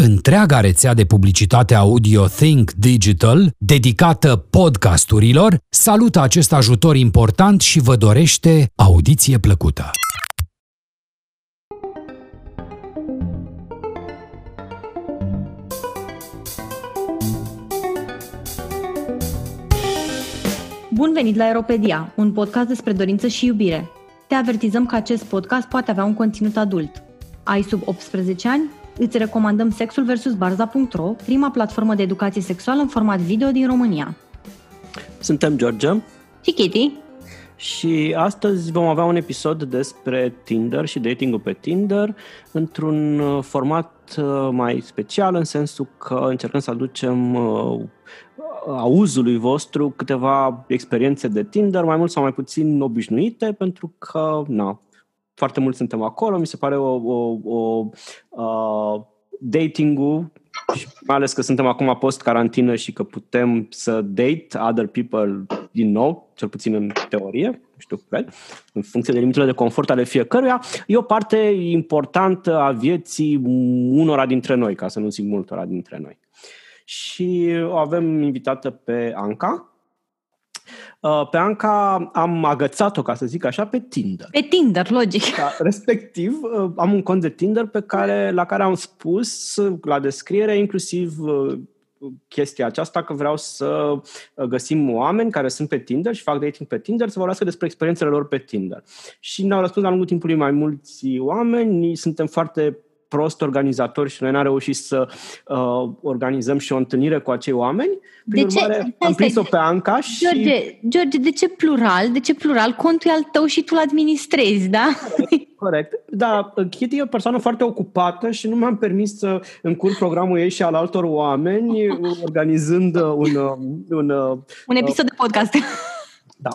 Întreaga rețea de publicitate audio Think Digital, dedicată podcasturilor, salută acest ajutor important și vă dorește audiție plăcută. Bun venit la Aeropedia, un podcast despre dorință și iubire. Te avertizăm că acest podcast poate avea un conținut adult. Ai sub 18 ani? Îți recomandăm Sexul vs. Barza.ro, prima platformă de educație sexuală în format video din România. Suntem George și Kitty și astăzi vom avea un episod despre Tinder și datingul pe Tinder într-un uh, format uh, mai special în sensul că încercăm să aducem uh, auzului vostru câteva experiențe de Tinder, mai mult sau mai puțin obișnuite, pentru că, na, foarte mult suntem acolo, mi se pare o, o, o uh, dating-ul și mai ales că suntem acum post-carantină și că putem să date other people din nou, cel puțin în teorie, nu știu, cred, în funcție de limitele de confort ale fiecăruia, e o parte importantă a vieții unora dintre noi, ca să nu zic multora dintre noi. Și o avem invitată pe Anca, Uh, pe Anca am agățat-o, ca să zic așa, pe Tinder. Pe Tinder, logic. Da, respectiv, uh, am un cont de Tinder pe care, la care am spus la descriere inclusiv uh, chestia aceasta că vreau să găsim oameni care sunt pe Tinder și fac dating pe Tinder să vorbească despre experiențele lor pe Tinder. Și ne-au răspuns la lungul timpului mai mulți oameni, suntem foarte prost organizatori și noi n-am reușit să uh, organizăm și o întâlnire cu acei oameni. Prin de urmare, ce? am prins-o pe Anca și... George, George, de ce plural? De ce plural? Contul e al tău și tu îl administrezi, da? Corect, corect. Da, Kitty e o persoană foarte ocupată și nu mi-am permis să încurc programul ei și al altor oameni organizând un... Un, un episod de podcast. Da.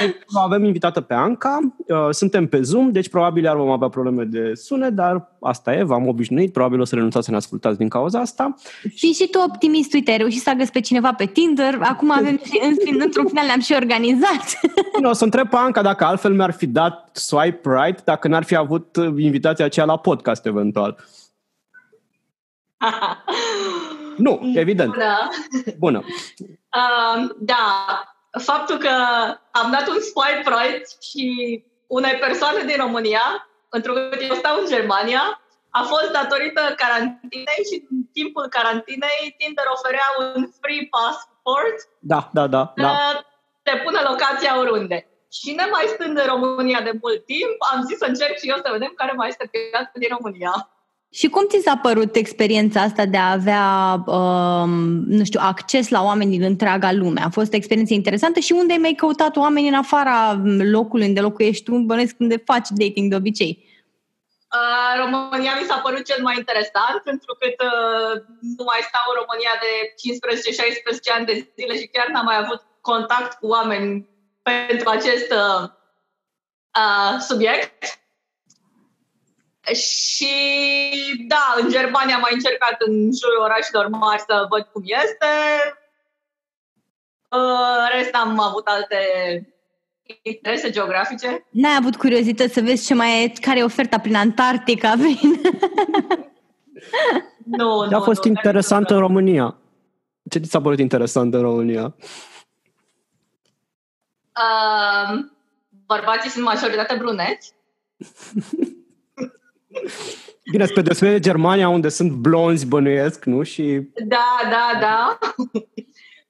Deci, avem invitată pe Anca, uh, suntem pe Zoom, deci probabil iar vom avea probleme de sunet, dar asta e, v-am obișnuit, probabil o să renunțați să ne ascultați din cauza asta. Și și tu optimist, uite, ai reușit să găsi pe cineva pe Tinder, acum avem și, în, într-un final le-am și organizat. Nu, o să întreb pe Anca dacă altfel mi-ar fi dat swipe right, dacă n-ar fi avut invitația aceea la podcast eventual. nu, evident. Bună. Bună. Uh, da, faptul că am dat un swipe right și unei persoane din România, într-o eu stau în Germania, a fost datorită carantinei și în timpul carantinei Tinder oferea un free passport. Da, da, da. da. Te pune locația oriunde. Și ne mai stând în România de mult timp, am zis să încerc și eu să vedem care mai este piața din România. Și cum ți s-a părut experiența asta de a avea, um, nu știu, acces la oameni din întreaga lume? A fost o experiență interesantă și unde mi-ai căutat oameni în afara locului unde locuiești tu, bănesc unde faci dating de obicei? Uh, România mi s-a părut cel mai interesant, pentru că uh, nu mai stau în România de 15-16 ani de zile și chiar n-am mai avut contact cu oameni pentru acest uh, uh subiect. Și da, în Germania am mai încercat în jurul orașelor mari să văd cum este. În rest am avut alte interese geografice. N-ai avut curiozități să vezi ce mai e, care e oferta prin Antarctica? Prin... nu, nu. A fost nu, interesant în România. Ce ți s-a părut interesant în România? Uh, bărbații sunt majoritatea bruneți. Bine, spre deosebire de Germania, unde sunt blonzi, bănuiesc, nu? Și... Da, da, da.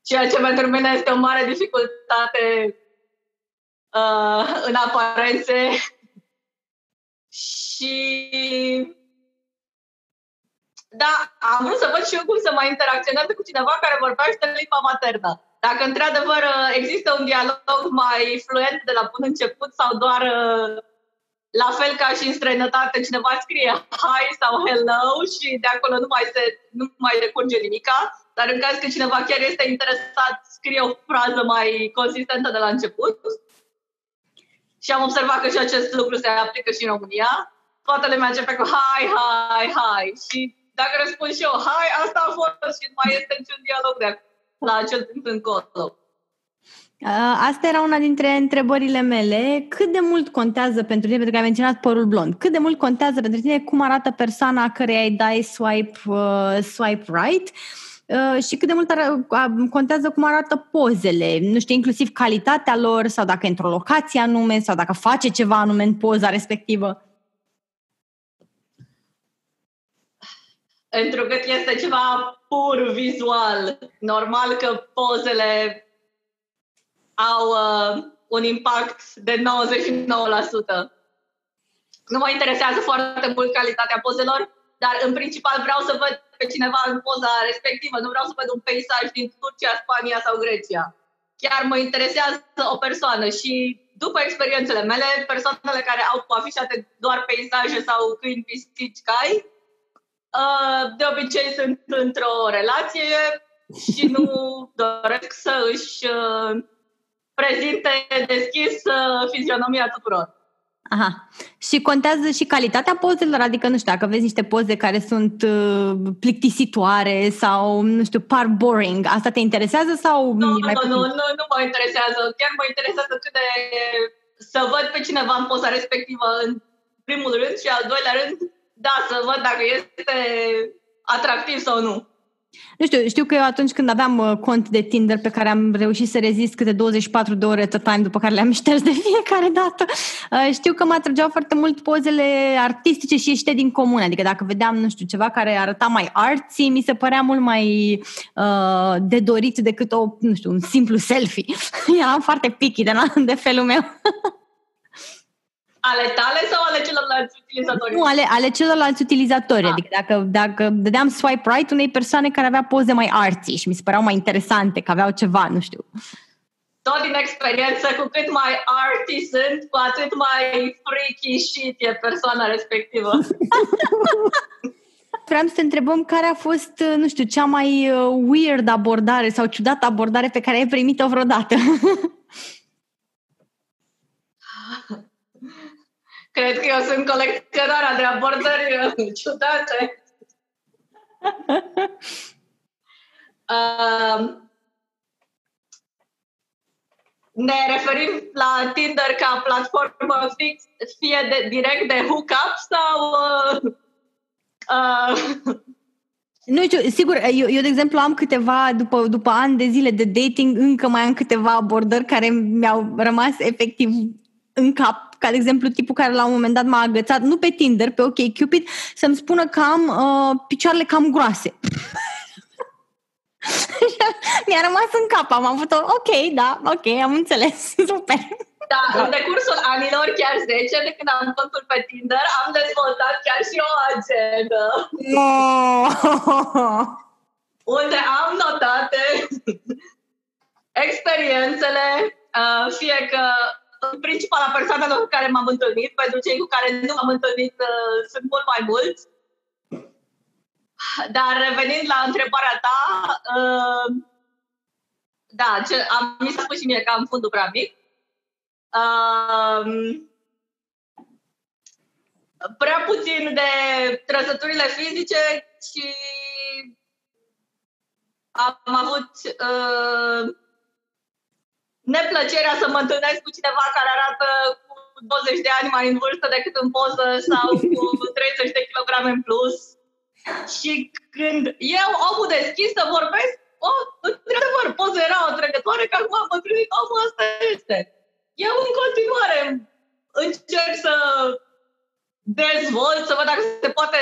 Ceea ce pentru mine este o mare dificultate uh, în aparențe. Și da, am vrut să văd și eu cum să mai interacționez cu cineva care vorbește în limba maternă. Dacă într-adevăr există un dialog mai fluent de la bun început sau doar uh, la fel ca și în străinătate, cineva scrie hi sau hello și de acolo nu mai, se, nu mai decurge nimica. dar în caz că cineva chiar este interesat, scrie o frază mai consistentă de la început. Și am observat că și acest lucru se aplică și în România. Toată lumea începe cu hai, hai, hai. Și dacă răspund și eu, hai, asta a fost și mai este niciun dialog de la acel punct încolo. Asta era una dintre întrebările mele. Cât de mult contează pentru tine, pentru că ai menționat părul blond, cât de mult contează pentru tine cum arată persoana care ai dai swipe, uh, swipe right uh, și cât de mult ar, uh, contează cum arată pozele, nu știu, inclusiv calitatea lor sau dacă e într-o locație anume sau dacă face ceva anume în poza respectivă? Întrucât este ceva pur vizual. Normal că pozele au uh, un impact de 99%. Nu mă interesează foarte mult calitatea pozelor, dar în principal vreau să văd pe cineva în poza respectivă, nu vreau să văd un peisaj din Turcia, Spania sau Grecia. Chiar mă interesează o persoană și după experiențele mele, persoanele care au afișate doar peisaje sau câini, pisici, cai, uh, de obicei sunt într-o relație și nu doresc să își uh, prezinte deschis uh, fizionomia tuturor. Aha. Și contează și calitatea pozelor? Adică, nu știu, dacă vezi niște poze care sunt uh, plictisitoare sau, nu știu, par boring, asta te interesează sau... Nu, nu, mai nu, nu, nu mă interesează. Chiar mă interesează cât de... să văd pe cineva în poza respectivă în primul rând și al doilea rând, da, să văd dacă este atractiv sau nu. Nu știu, știu că eu atunci când aveam uh, cont de Tinder pe care am reușit să rezist câte 24 de ore tot time după care le-am șters de fiecare dată, uh, știu că mă atrăgeau foarte mult pozele artistice și ieșite din comun. Adică dacă vedeam, nu știu, ceva care arăta mai artsy, mi se părea mult mai uh, de dorit decât o, nu știu, un simplu selfie. Eram foarte picky de, de felul meu. Ale tale sau ale celorlalți utilizatori? Nu, ale, ale celorlalți utilizatori. Ah. Adică dacă, dacă dădeam swipe right unei persoane care avea poze mai arții și mi se păreau mai interesante, că aveau ceva, nu știu. Tot din experiență, cu cât mai arty sunt, cu atât mai freaky shit e persoana respectivă. Vreau să te întrebăm care a fost, nu știu, cea mai uh, weird abordare sau ciudată abordare pe care ai primit-o vreodată. Cred că eu sunt colecționarea de abordări ciudate. uh, ne referim la Tinder ca platformă fix, fie de, direct de hookup sau... Uh, uh, nu știu, sigur, eu, eu, de exemplu, am câteva, după, după ani de zile de dating, încă mai am câteva abordări care mi-au rămas efectiv în cap ca de exemplu tipul care la un moment dat m-a agățat, nu pe Tinder, pe OK Cupid, să-mi spună că am uh, picioarele cam groase. Mi-a rămas în cap, am avut o, ok, da, ok, am înțeles, super. Da, da, în decursul anilor, chiar 10, de când am contul pe Tinder, am dezvoltat chiar și o agendă. No. unde am notate experiențele, uh, fie că principala persoană cu care m-am întâlnit, pentru cei cu care nu m-am întâlnit uh, sunt mult mai mulți. Dar revenind la întrebarea ta, uh, da, ce, am, mi s-a spus și mie că am fundul prea mic. Uh, prea puțin de trăsăturile fizice și am avut uh, neplăcerea să mă întâlnesc cu cineva care arată cu 20 de ani mai în vârstă decât în poză sau cu 30 de kilograme în plus. Și când eu, omul deschis, să vorbesc, oh, într-adevăr, poza era atrăgătoare, că acum am întâlnit omul ăsta este. Eu în continuare încerc să dezvolt, să văd dacă se poate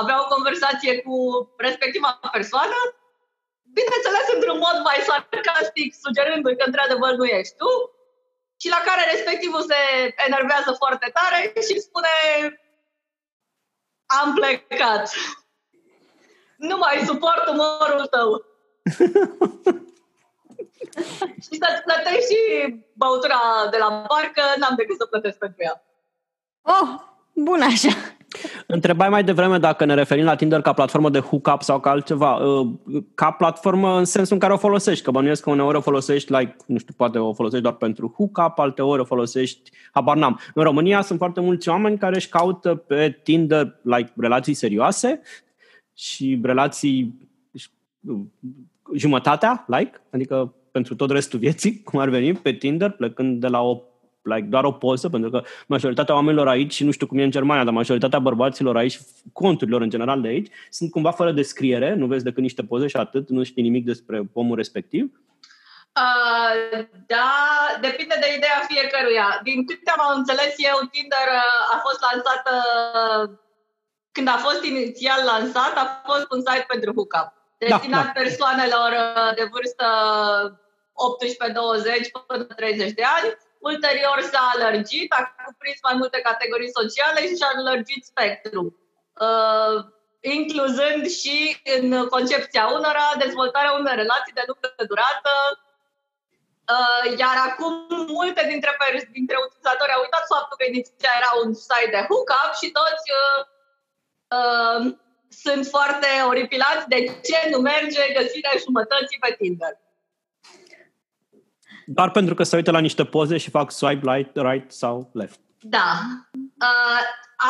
avea o conversație cu respectiva persoană bineînțeles într-un mod mai sarcastic, sugerându-i că într-adevăr nu ești tu, și la care respectivul se enervează foarte tare și spune am plecat. Nu mai suport umorul tău. și să-ți plătești și băutura de la barcă, n-am decât să plătesc pentru ea. Oh, bun așa. Întrebai mai devreme dacă ne referim la Tinder ca platformă de hookup sau ca altceva. Uh, ca platformă în sensul în care o folosești, că bănuiesc că uneori o folosești, like, nu știu, poate o folosești doar pentru hookup, alte ori o folosești, habar n-am. În România sunt foarte mulți oameni care își caută pe Tinder like, relații serioase și relații jumătatea, like, adică pentru tot restul vieții, cum ar veni, pe Tinder, plecând de la o like, doar o poză, pentru că majoritatea oamenilor aici, nu știu cum e în Germania, dar majoritatea bărbaților aici, conturilor în general de aici, sunt cumva fără descriere, nu vezi decât niște poze și atât, nu știi nimic despre omul respectiv. Uh, da, depinde de ideea fiecăruia. Din câte am înțeles eu, Tinder uh, a fost lansat, uh, când a fost inițial lansat, a fost un site pentru hookup, destinat da, da. persoanelor uh, de vârstă 18-20 până 30 de ani Ulterior s-a alergit, a cuprins mai multe categorii sociale și și-a alergit spectrul, uh, incluzând și în concepția unora dezvoltarea unei relații de lungă durată, uh, iar acum multe dintre, dintre utilizatori au uitat faptul că inițial era un site de hookup și toți uh, uh, sunt foarte oripilați de ce nu merge găsirea jumătății pe Tinder. Doar pentru că se uită la niște poze și fac swipe right, right sau left. Da. Uh,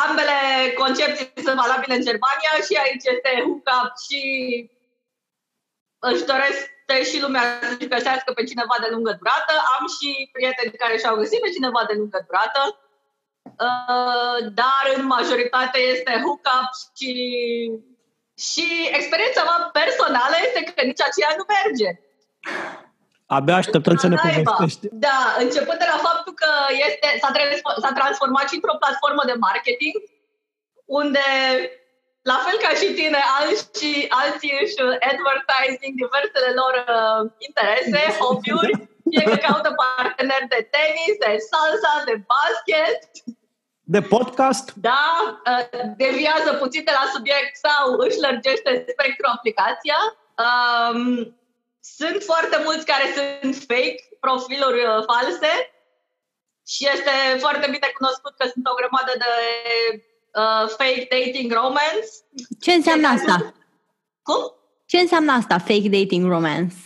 ambele concepții sunt valabile în Germania și aici este hookup și își doresc pe și lumea să-și găsească pe cineva de lungă durată. Am și prieteni care și-au găsit pe cineva de lungă durată, uh, dar în majoritate este hookup și, și experiența mea personală este că nici aceea nu merge. Abia așteptăm să ne povestești. Da, începând de la faptul că este, s-a, transformat, s-a transformat și într-o platformă de marketing, unde, la fel ca și tine, alții, alții își advertising diversele lor uh, interese, hobby-uri, fie că caută parteneri de tenis, de salsa, de basket. De podcast? Da, uh, deviază puțin de la subiect sau își lărgește spectru aplicația. Um, sunt foarte mulți care sunt fake, profiluri uh, false și este foarte bine cunoscut că sunt o grămadă de uh, fake dating romance. Ce înseamnă asta? Cum? Ce înseamnă asta, fake dating romance?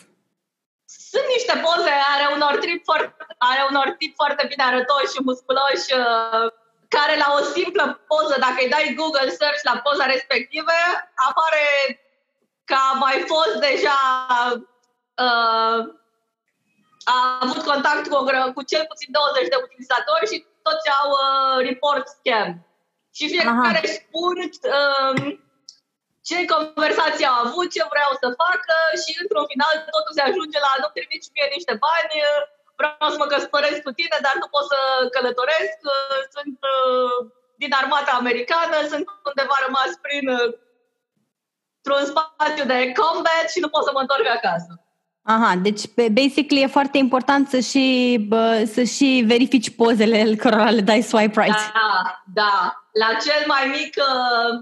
Sunt niște poze, are unor trip foarte, are unor tip foarte bine arătoși și musculoși uh, care la o simplă poză, dacă îi dai Google search la poza respectivă, apare că a mai fost deja uh, a avut contact cu, cu cel puțin 20 de utilizatori și toți au uh, report scam. Și fiecare Aha. spun uh, ce conversații au avut, ce vreau să facă și într-un final totul se ajunge la nu trimiți mie niște bani, vreau să mă căsătoresc cu tine, dar nu pot să călătoresc, sunt uh, din armata americană, sunt undeva rămas prin uh, într-un spațiu de combat și nu pot să mă întorc acasă. Aha, deci basically e foarte important să și, bă, să și verifici pozele cărora le dai swipe right. Da, da. La cel mai mic uh,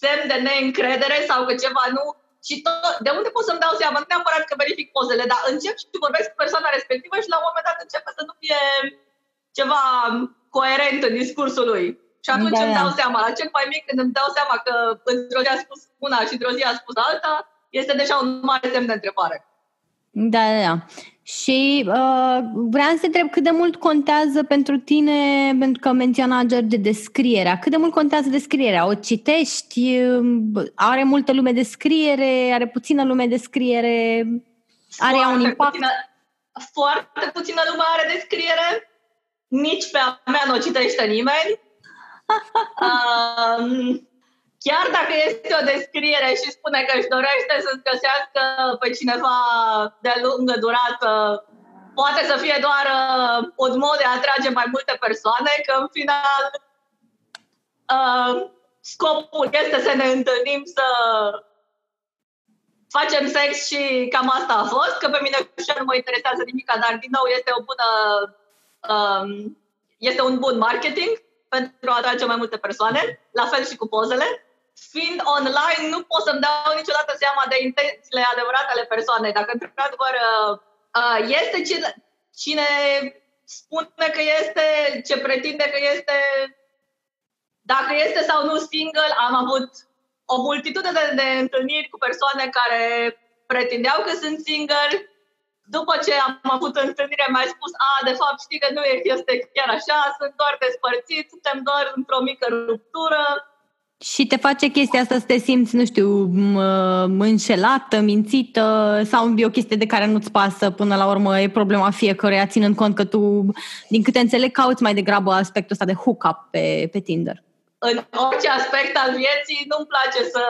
semn de neîncredere sau că ceva nu și tot, de unde pot să-mi dau seama? Nu neapărat că verific pozele, dar încep și vorbesc cu persoana respectivă și la un moment dat începe să nu fie ceva coerent în discursul lui. Și atunci da, îmi dau da. seama, la cel mai mic când îmi dau seama că într-o zi a spus una și într-o zi a spus alta, este deja un mare semn de întrebare. Da, da, da. Și uh, vreau să întreb cât de mult contează pentru tine, pentru că menționa George descrierea, cât de mult contează descrierea? O citești? Are multă lume descriere? Are puțină lume descriere? Are foarte un impact? Puțină, foarte puțină lume are descriere. Nici pe a mea nu o citește nimeni. um, Chiar dacă este o descriere și spune că își dorește să-ți găsească pe cineva de lungă durată, poate să fie doar uh, un mod de a atrage mai multe persoane, că în final uh, scopul este să ne întâlnim, să facem sex și cam asta a fost, că pe mine nu mă interesează nimic, dar din nou este o bună um, este un bun marketing pentru a atrage mai multe persoane, la fel și cu pozele fiind online, nu pot să-mi dau niciodată seama de intențiile adevărate ale persoanei. Dacă într-adevăr uh, uh, este cine, cine spune că este, ce pretinde că este, dacă este sau nu single, am avut o multitudine de, de întâlniri cu persoane care pretindeau că sunt single. După ce am avut întâlnire, mi-a spus, a, de fapt, știi că nu este chiar așa, sunt doar despărțiți, suntem doar într-o mică ruptură. Și te face chestia asta să te simți, nu știu, înșelată, mințită sau e o chestie de care nu-ți pasă până la urmă e problema fiecăruia, ținând cont că tu, din câte înțeleg, cauți mai degrabă aspectul ăsta de hook-up pe, pe Tinder. În orice aspect al vieții nu-mi place să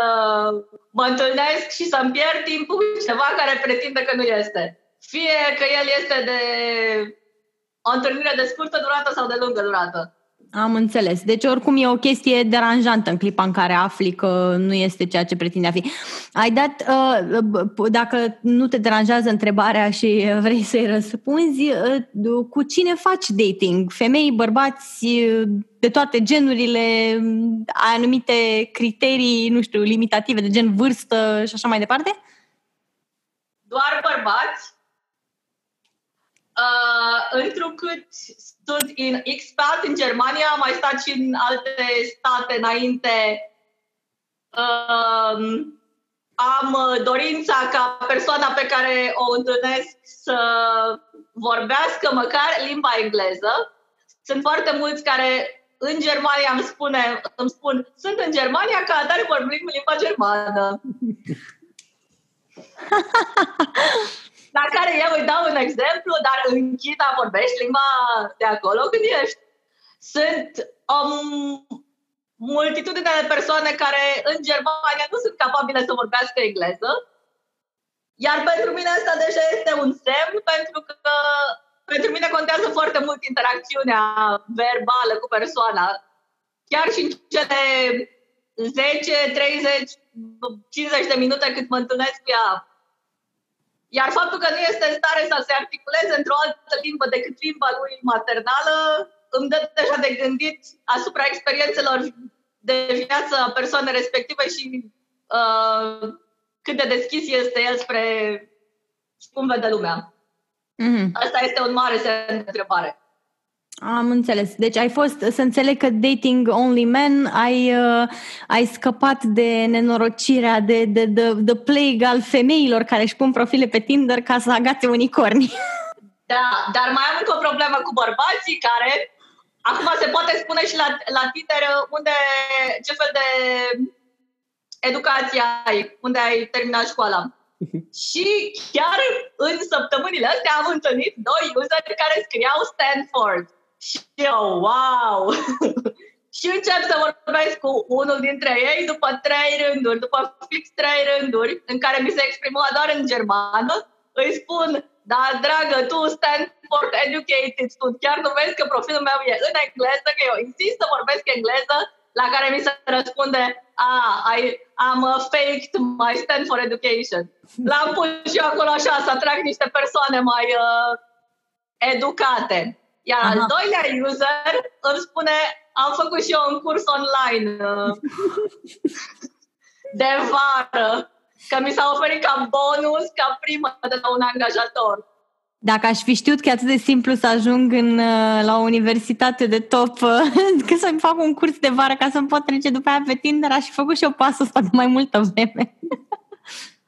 mă întâlnesc și să-mi pierd timpul cu ceva care pretinde că nu este. Fie că el este de o întâlnire de scurtă durată sau de lungă durată. Am înțeles. Deci oricum e o chestie deranjantă în clipa în care afli că nu este ceea ce pretinde a fi. Ai dat, uh, dacă nu te deranjează întrebarea și vrei să-i răspunzi, uh, cu cine faci dating? Femei, bărbați, de toate genurile, ai anumite criterii, nu știu, limitative de gen vârstă și așa mai departe? Doar bărbați Uh, întrucât sunt în expat în Germania, am mai stat și în alte state înainte. Uh, am dorința ca persoana pe care o întâlnesc să vorbească măcar limba engleză. Sunt foarte mulți care în Germania îmi, spune, îmi spun sunt în Germania, ca atare vorbim limba germană. la care eu îi dau un exemplu, dar în China vorbești limba de acolo când ești. Sunt o multitudine de persoane care în Germania nu sunt capabile să vorbească engleză, iar pentru mine asta deja este un semn, pentru că pentru mine contează foarte mult interacțiunea verbală cu persoana. Chiar și în cele 10, 30, 50 de minute cât mă întâlnesc cu ea iar faptul că nu este în stare să se articuleze într-o altă limbă decât limba lui maternală îmi dă deja de gândit asupra experiențelor de viață a persoanei respective și uh, cât de deschis este el spre cum vede lumea. Mm-hmm. Asta este un mare semn de întrebare. Am înțeles. Deci ai fost, să înțeleg că dating only men, ai, uh, ai scăpat de nenorocirea, de, de, de, de plague al femeilor care își pun profile pe Tinder ca să agațe unicorni. Da, dar mai am încă o problemă cu bărbații care, acum se poate spune și la, la Tinder unde, ce fel de educație ai, unde ai terminat școala. și chiar în săptămânile astea am întâlnit doi useri care scriau Stanford. Și eu, wow! și încep să vorbesc cu unul dintre ei după trei rânduri, după fix trei rânduri, în care mi se exprimă doar în germană, îi spun, da, dragă, tu Stanford Educated, tu chiar nu vezi că profilul meu e în engleză, că eu insist să vorbesc engleză, la care mi se răspunde, ah, I, am uh, faked my Stanford education. L-am pus și eu acolo așa să atrag niște persoane mai uh, educate. Iar Aha. al doilea user îmi spune, am făcut și eu un curs online uh, de vară, că mi s-a oferit ca bonus, ca primă de la un angajator. Dacă aș fi știut că e atât de simplu să ajung în, uh, la o universitate de top, uh, că să-mi fac un curs de vară ca să-mi pot trece după aia pe Tinder, aș fi făcut și eu pasul ăsta de mai multă vreme.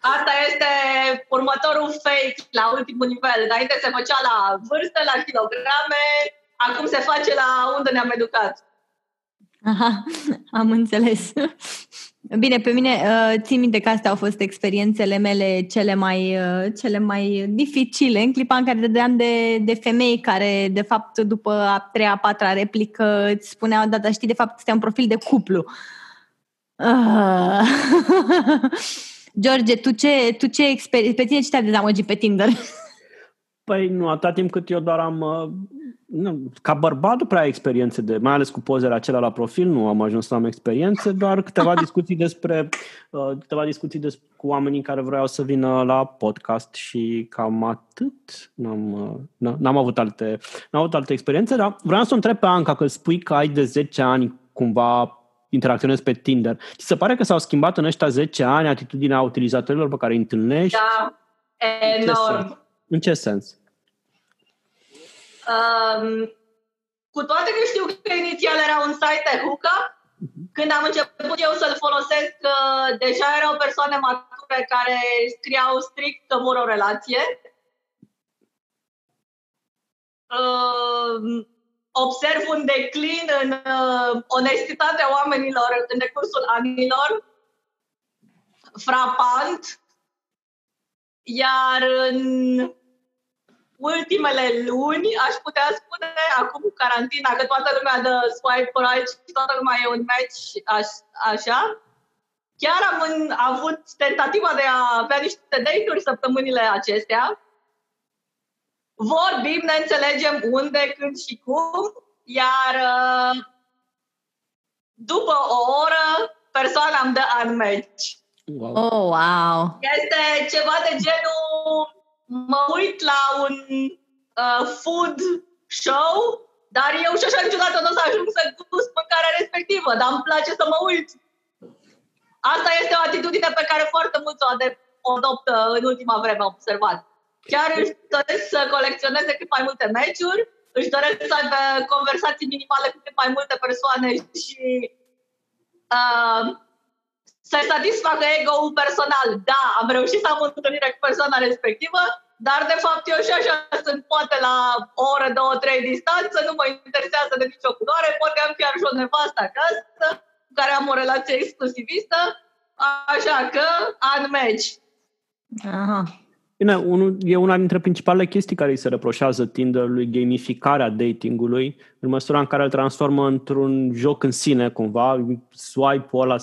Asta este următorul fake la ultimul nivel. Înainte se făcea la vârstă, la kilograme, acum se face la unde ne-am educat. Aha, am înțeles. Bine, pe mine uh, țin minte că astea au fost experiențele mele cele mai, uh, cele mai dificile, în clipa în care dădeam de, de femei care, de fapt, după a treia, a patra replică, îți spuneau, da, dar știi, de fapt, este un profil de cuplu. Uh. George, tu ce, tu ce experi- pe tine ce te-a dezamăgit pe Tinder? Păi nu, atâta timp cât eu doar am... Uh, nu, ca bărbat nu prea ai experiențe de... Mai ales cu pozele acelea la profil, nu am ajuns să am experiențe, doar câteva discuții despre... Uh, câteva discuții des, cu oamenii care vreau să vină la podcast și cam atât. N-am, uh, n-am avut alte, n-am avut alte experiențe, dar vreau să o întreb pe Anca, că spui că ai de 10 ani cumva interacționezi pe Tinder. Ți se pare că s-au schimbat în ăștia 10 ani atitudinea utilizatorilor pe care îi întâlnești? Da, enorm. În ce sens? Um, cu toate că știu că inițial era un site de hookup, Când am început eu să-l folosesc, uh, deja erau persoane mature care scriau strict că vor o relație. Uh, observ un declin în uh, onestitatea oamenilor în decursul anilor, frapant, iar în ultimele luni, aș putea spune, acum cu carantina, că toată lumea dă swipe right și toată lumea e un match aș, așa, chiar am în, avut tentativa de a avea niște date-uri săptămânile acestea. Vorbim, ne înțelegem unde, când și cum, iar uh, după o oră, persoana îmi dă unmatch. Wow. Oh, wow! Este ceva de genul mă uit la un uh, food show, dar eu și așa niciodată nu o să ajung să gust mâncarea respectivă, dar îmi place să mă uit. Asta este o atitudine pe care foarte mulți o adoptă în ultima vreme, am observat. Chiar își doresc să colecționeze cât mai multe meciuri, își doresc să aibă conversații minimale cu cât mai multe persoane și uh, să satisfacă ego-ul personal. Da, am reușit să am o întâlnire cu persoana respectivă, dar de fapt eu și așa sunt poate la o oră, două, trei distanță, nu mă interesează de nicio culoare, poate am chiar și o nevastă acasă cu care am o relație exclusivistă, așa că unmatch. Aha. Bine, unul, e una dintre principalele chestii care îi se reproșează Tinder-ului, gamificarea datingului, în măsura în care îl transformă într-un joc în sine, cumva. Swipe-ul ăla,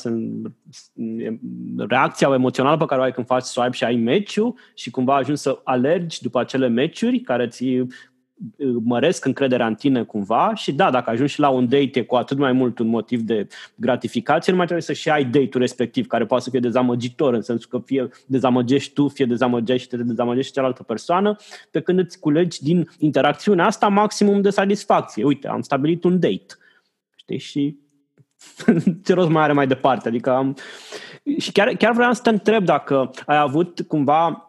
reacția emoțională pe care o ai când faci swipe și ai meciul și cumva ajungi să alergi după acele meciuri care ți măresc încrederea în tine cumva și da, dacă ajungi și la un date e cu atât mai mult un motiv de gratificație, nu mai trebuie să și ai date-ul respectiv, care poate să fie dezamăgitor, în sensul că fie dezamăgești tu, fie dezamăgești, te dezamăgești cealaltă persoană, pe când îți culegi din interacțiunea asta maximum de satisfacție. Uite, am stabilit un date. Știi? Și ce rost mai are mai departe? Adică am... Și chiar, chiar vreau să te întreb dacă ai avut cumva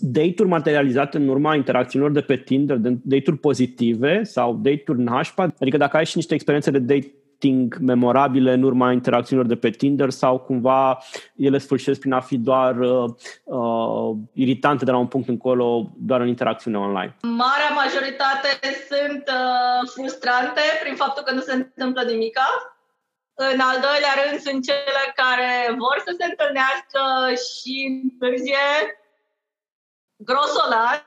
date-uri materializate în urma interacțiunilor de pe Tinder, de date-uri pozitive sau date-uri nașpa? Adică dacă ai și niște experiențe de dating memorabile în urma interacțiunilor de pe Tinder sau cumva ele sfârșesc prin a fi doar uh, uh, iritante de la un punct încolo, doar în interacțiune online? Marea majoritate sunt uh, frustrante prin faptul că nu se întâmplă nimica. În al doilea rând sunt cele care vor să se întâlnească și întârzie grosolan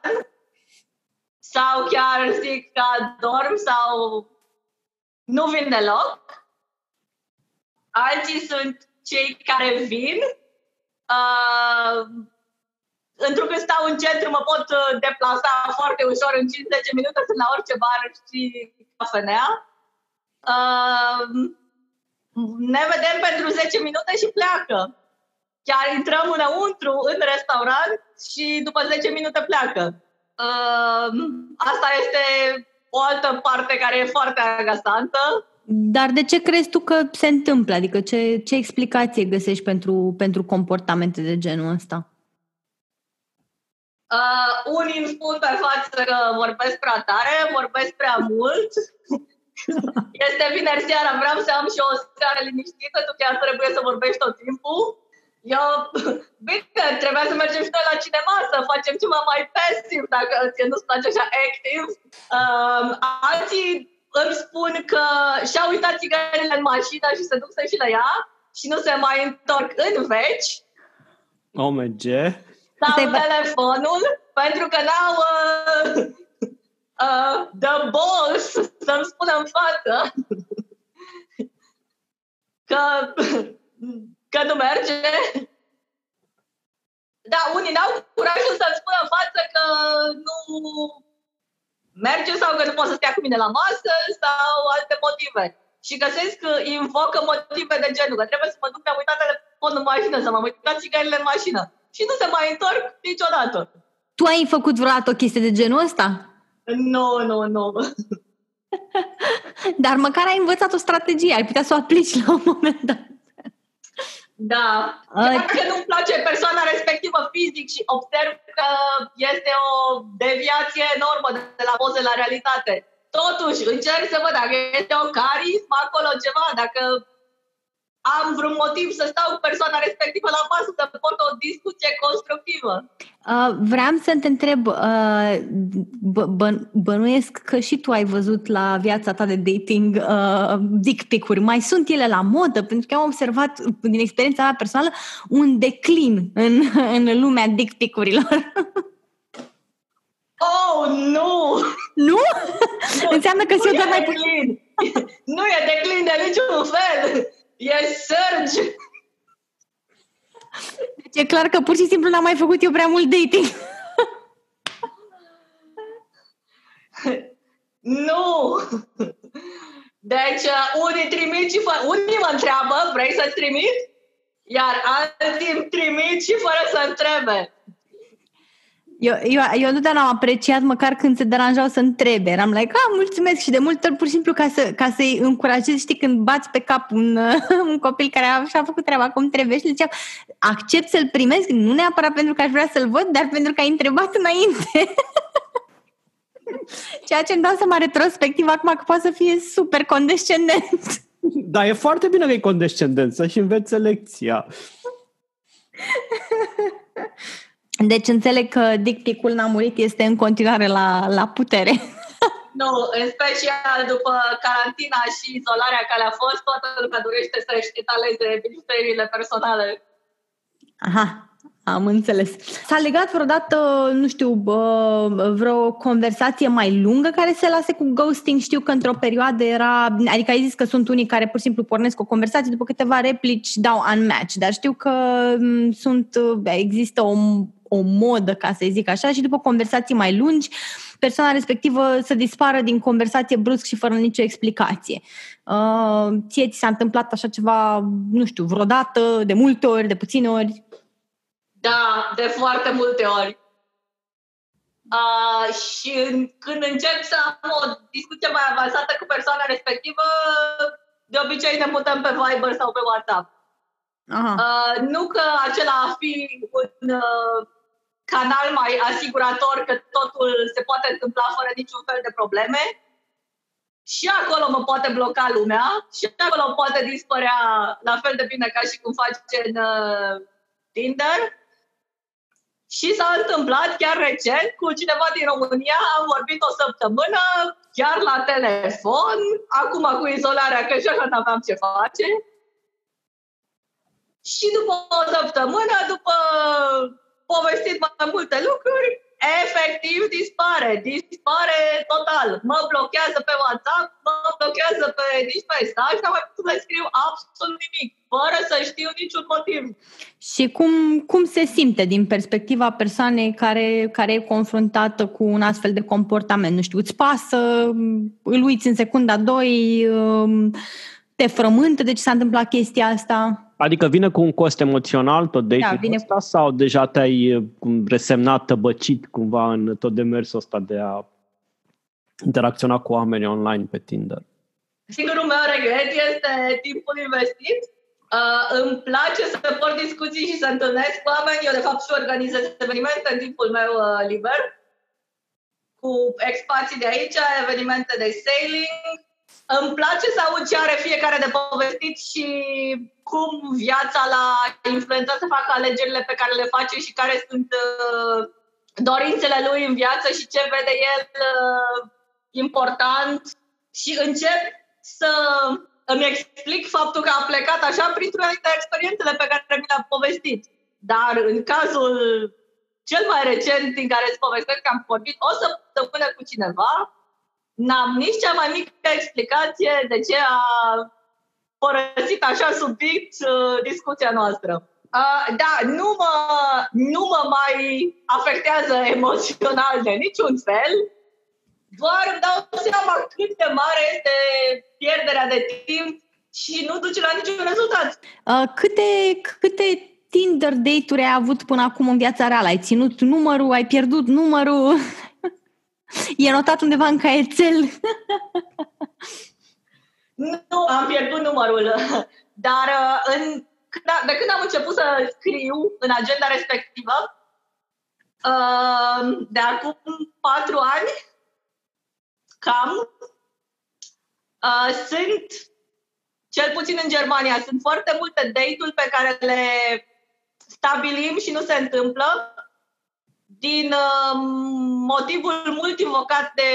sau chiar zic că dorm sau nu vin deloc. Alții sunt cei care vin. Uh, într-un stau în centru, mă pot uh, deplasa foarte ușor în 5-10 minute, sunt la orice bar și cafenea. Uh, ne vedem pentru 10 minute și pleacă. Chiar intrăm înăuntru, în restaurant și după 10 minute pleacă. Uh, asta este o altă parte care e foarte agasantă. Dar de ce crezi tu că se întâmplă? Adică ce, ce explicație găsești pentru, pentru comportamente de genul ăsta? Uh, unii îmi spun pe față că vorbesc prea tare, vorbesc prea mult. este vineri seara, vreau să am și o seară liniștită, tu chiar trebuie să vorbești tot timpul. Eu, bine, trebuia să mergem și noi la cinema, să facem ceva mai pasiv, dacă ție nu-ți place așa activ. Um, alții îmi spun că și-au uitat țigările în mașină și se duc să și le ia și nu se mai întorc în veci. OMG! Sau telefonul, pentru că n-au uh, uh, the balls să-mi spună în față că că nu merge. Da, unii n-au curajul să-mi spună în față că nu merge sau că nu poate să stea cu mine la masă sau alte motive. Și găsesc că invocă motive de genul, că trebuie să mă duc, mi-am uitat telefonul în mașină, să m-am uitat țigările în mașină. Și nu se mai întorc niciodată. Tu ai făcut vreodată o chestie de genul ăsta? Nu, nu, nu. Dar măcar ai învățat o strategie, ai putea să o aplici la un moment dat. Da. Dacă nu-mi place persoana respectivă fizic și observ că este o deviație enormă de la poze la realitate. Totuși, încerc să văd dacă este o carismă acolo ceva, dacă am vreun motiv să stau cu persoana respectivă la masă să pot o discuție constructivă. Uh, vreau să te întreb, uh, bă, bă, bănuiesc că și tu ai văzut la viața ta de dating uh, dick pic-uri. Mai sunt ele la modă? Pentru că am observat din experiența mea personală un declin în, în lumea dick pic-urilor. Oh, nu! Nu? Înseamnă că se doar mai puțin. nu e declin de niciun fel. E surge. Deci e clar că pur și simplu n-am mai făcut eu prea mult dating. nu! Deci, uh, unii trimit și fără... Unii mă întreabă, vrei să-ți trimit? Iar alții îmi trimit și fără să întrebe. Eu, eu, eu nu am apreciat măcar când se deranjau să întrebe. Eram like, ah, mulțumesc și de multe ori pur și simplu ca, să, ca să-i încurajez, știi, când bați pe cap un, un copil care a, și-a făcut treaba cum trebuie și le ziceam, accept să-l primesc, nu neapărat pentru că aș vrea să-l văd, dar pentru că ai întrebat înainte. Ceea ce îmi dau seama retrospectiv acum că poate să fie super condescendent. Da, e foarte bine că e condescendent, să-și învețe lecția. Deci înțeleg că dicticul n-a murit, este în continuare la, la putere. Nu, în special după carantina și izolarea care a fost, toată lumea dorește să-și etaleze bijuteriile personale. Aha, am înțeles. S-a legat vreodată, nu știu, vreo conversație mai lungă care se lase cu ghosting? Știu că într-o perioadă era, adică ai zis că sunt unii care pur și simplu pornesc o conversație, după câteva replici dau unmatch, dar știu că sunt, există o o modă, ca să zic așa, și după conversații mai lungi, persoana respectivă să dispară din conversație brusc și fără nicio explicație. Uh, ție ți s-a întâmplat așa ceva, nu știu, vreodată, de multe ori, de puține ori? Da, de foarte multe ori. Uh, și când încep să am o discuție mai avansată cu persoana respectivă, de obicei ne mutăm pe Viber sau pe WhatsApp. Aha. Uh, nu că acela a fi un uh, canal mai asigurator că totul se poate întâmpla fără niciun fel de probleme. Și acolo mă poate bloca lumea și acolo poate dispărea la fel de bine ca și cum face în uh, Tinder. Și s-a întâmplat chiar recent cu cineva din România, am vorbit o săptămână, chiar la telefon, acum cu izolarea, că și așa n-aveam ce face. Și după o săptămână, după povestit mai multe lucruri, efectiv dispare, dispare total. Mă blochează pe WhatsApp, mă blochează pe nici mesaj, nu mai putut să scriu absolut nimic, fără să știu niciun motiv. Și cum, cum se simte din perspectiva persoanei care, care e confruntată cu un astfel de comportament? Nu știu, îți pasă, îl uiți în secunda doi, um, te frământă de ce s-a întâmplat chestia asta? Adică vine cu un cost emoțional tot de da, vine... ăsta sau deja te-ai resemnat, tăbăcit cumva în tot demersul ăsta de a interacționa cu oameni online pe Tinder? Singurul meu regret este timpul investit. Uh, îmi place să port discuții și să întâlnesc cu oameni. Eu, de fapt, și organizez evenimente în timpul meu uh, liber cu expații de aici, evenimente de sailing, îmi place să aud ce are fiecare de povestit și cum viața l-a influențat să facă alegerile pe care le face și care sunt uh, dorințele lui în viață și ce vede el uh, important și încep să îmi explic faptul că a plecat așa printr-una dintre experiențele pe care mi le-a povestit. Dar în cazul cel mai recent din care îți povestesc că am vorbit o săptămână cu cineva, n-am nici cea mai mică explicație de ce a părăsit așa subiect uh, discuția noastră. Uh, da, nu mă, nu mă mai afectează emoțional de niciun fel, doar îmi dau seama cât de mare este pierderea de timp și nu duce la niciun rezultat. Uh, câte, câte Tinder date-uri ai avut până acum în viața reală? Ai ținut numărul, ai pierdut numărul? E notat undeva în caietel. nu, am pierdut numărul. Dar uh, în, de când am început să scriu în agenda respectivă, uh, de acum patru ani, cam, uh, sunt cel puțin în Germania, sunt foarte multe date-uri pe care le stabilim și nu se întâmplă din uh, motivul mult invocat de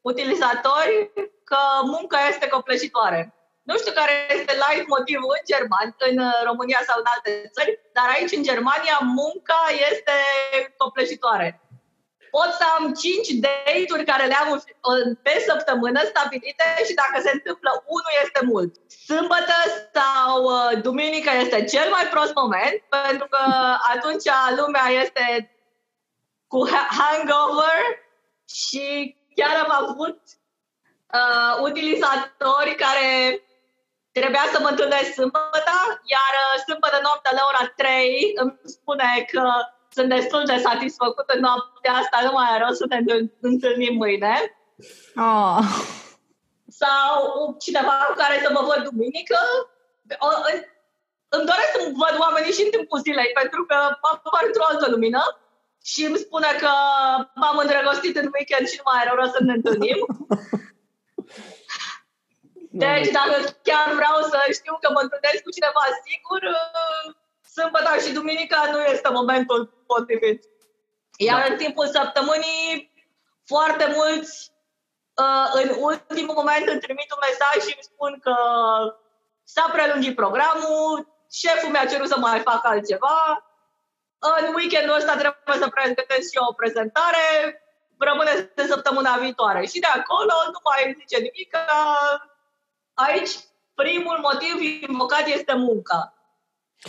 utilizatori că munca este copleșitoare. Nu știu care este live motivul în German, în uh, România sau în alte țări, dar aici în Germania munca este copleșitoare. Pot să am 5 date-uri care le am pe săptămână stabilite și dacă se întâmplă unul este mult. Sâmbătă sau uh, duminică este cel mai prost moment pentru că atunci lumea este cu hangover și chiar am avut uh, utilizatori care Trebuia să mă întâlnesc sâmbătă, iar uh, sâmbătă noaptea la ora 3 îmi spune că sunt destul de satisfăcut în noaptea asta, nu mai are rost să ne întâlnim mâine. Oh. Sau cineva cu care să mă văd duminică. O, în, îmi doresc să văd oamenii și în timpul zilei, pentru că apar într-o altă lumină și îmi spune că m-am îndrăgostit în weekend și nu mai are rost să ne întâlnim. Deci dacă chiar vreau să știu că mă întâlnesc cu cineva sigur, uh, sâmbătă și duminica nu este momentul potrivit. Iar da. în timpul săptămânii, foarte mulți uh, în ultimul moment îmi trimit un mesaj și îmi spun că s-a prelungit programul, șeful mi-a cerut să mai fac altceva, în weekendul ăsta trebuie să pregătesc și eu o prezentare, rămâne de săptămâna viitoare. Și de acolo nu mai zice nimic, aici primul motiv invocat este munca.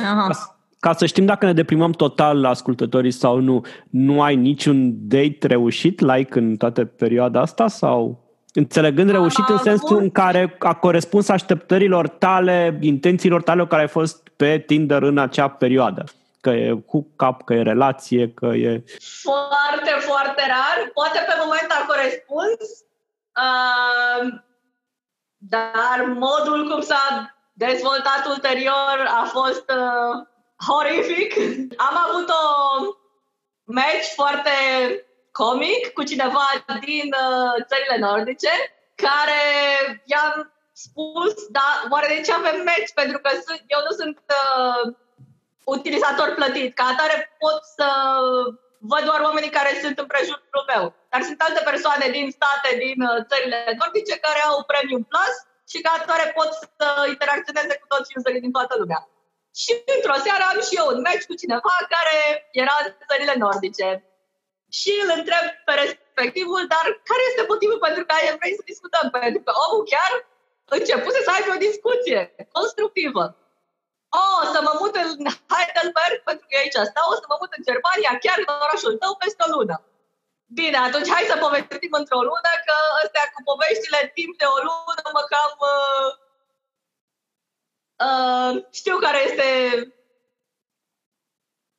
Aha. Ca, ca să știm dacă ne deprimăm total la ascultătorii sau nu, nu ai niciun date reușit, like în toată perioada asta sau... Înțelegând reușit în sensul în care a corespuns așteptărilor tale, intențiilor tale care ai fost pe Tinder în acea perioadă. Că e cap, că e relație, că e... Foarte, foarte rar. Poate pe moment a corespuns. Uh, dar modul cum s-a dezvoltat ulterior a fost uh, horrific. Am avut o match foarte comic cu cineva din uh, țările nordice care i-am spus, da, oare de ce avem match? Pentru că sunt, eu nu sunt uh, utilizator plătit. Ca atare pot să văd doar oamenii care sunt în prejurul meu. Dar sunt alte persoane din state, din uh, țările nordice, care au Premium Plus și ca atare pot să interacționeze cu toți userii din toată lumea. Și într-o seară am și eu un match cu cineva care era în țările nordice. Și îl întreb pe respectivul, dar care este motivul pentru care vrei să discutăm? Pentru că omul chiar începuse să aibă o discuție constructivă. O, oh, să mă mut în Heidelberg, pentru că e aici asta, o să mă mut în Germania, chiar în orașul tău, peste o lună. Bine, atunci hai să povestim într-o lună, că astea cu poveștile timp de o lună mă cam... Uh, uh, știu care este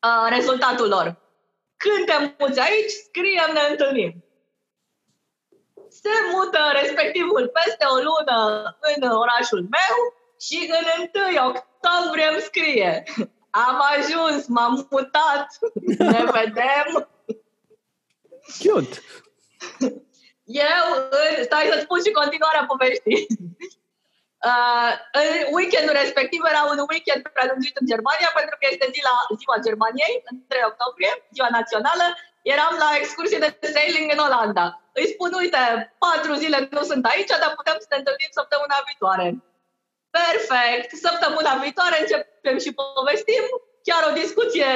uh, rezultatul lor. Când te muți aici, scriem, ne întâlnim. Se mută respectivul peste o lună în orașul meu și în 1 octombrie îmi scrie Am ajuns, m-am mutat, ne vedem Cute! Eu, stai să spun și continuarea poveștii. Uh, în weekendul respectiv era un weekend prelungit în Germania pentru că este zi la, ziua Germaniei, în 3 octombrie, ziua națională. Eram la excursie de sailing în Olanda. Îi spun, uite, patru zile nu sunt aici, dar putem să ne întâlnim săptămâna viitoare. Perfect! Săptămâna viitoare începem și povestim chiar o discuție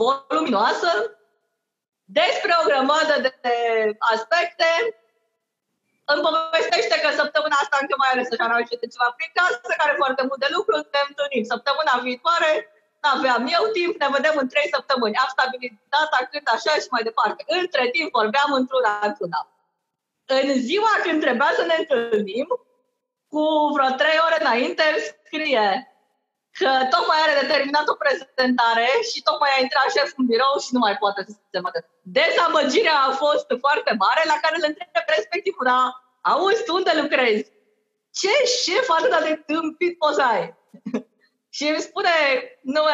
voluminoasă despre o grămadă de aspecte. Îmi povestește că săptămâna asta încă mai are să-și aranjeze ceva prin casă, care foarte mult de lucru, ne întâlnim. Săptămâna viitoare aveam eu timp, ne vedem în trei săptămâni. Am stabilit data când așa și mai departe. Între timp vorbeam într-una într-una. În ziua când trebuia să ne întâlnim, cu vreo trei ore înainte, scrie că tocmai are determinat o prezentare și tocmai a intrat șeful în birou și nu mai poate să se vadă. Dezamăgirea a fost foarte mare, la care le întreb respectiv, da, auzi, tu unde lucrezi? Ce șef atât de tâmpit poți să ai? și îmi spune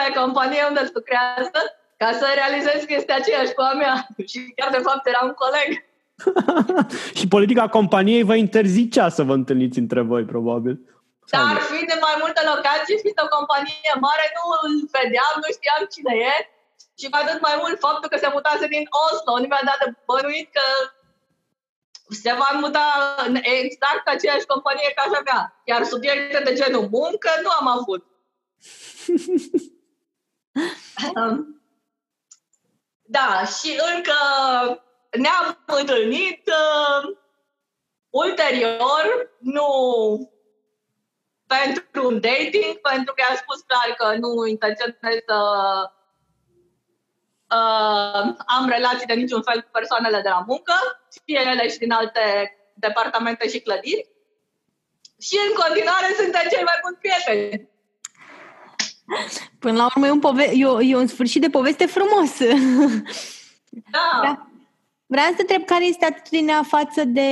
e companie unde lucrează, ca să realizez că este aceeași cu a mea. și chiar de fapt era un coleg. și politica companiei vă interzicea să vă întâlniți între voi, probabil. Dar fiind în mai multe locații, fiind o companie mare, nu îl vedeam, nu știam cine e. Și cu atât mai mult faptul că se mutase din Oslo, nu mi-a dat de bănuit că se va muta în exact aceeași companie ca aș avea. Iar subiecte de genul muncă nu am avut. Um, da, și încă ne-am întâlnit uh, ulterior, nu pentru un dating, pentru că am spus clar că nu intenționez să uh, am relații de niciun fel cu persoanele de la muncă, fie ele și din alte departamente și clădiri. Și în continuare suntem cei mai buni prieteni. Până la urmă e un, pove- e, e un sfârșit de poveste frumos. Da. da. Vreau să întreb care este atitudinea față de,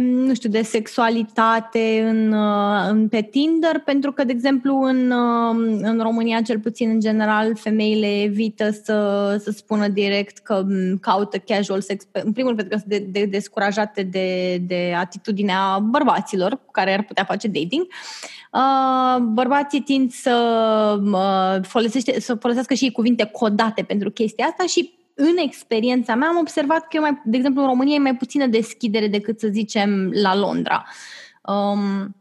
nu știu, de sexualitate în, uh, în, pe Tinder, pentru că, de exemplu, în, uh, în România, cel puțin în general, femeile evită să, să spună direct că mm, caută casual sex, în primul rând pentru că sunt de, de, descurajate de, de atitudinea bărbaților cu care ar putea face dating. Uh, bărbații tind să, uh, folosește, să folosească și cuvinte codate pentru chestia asta și în experiența mea am observat că, mai, de exemplu, în România e mai puțină deschidere decât, să zicem, la Londra. Um,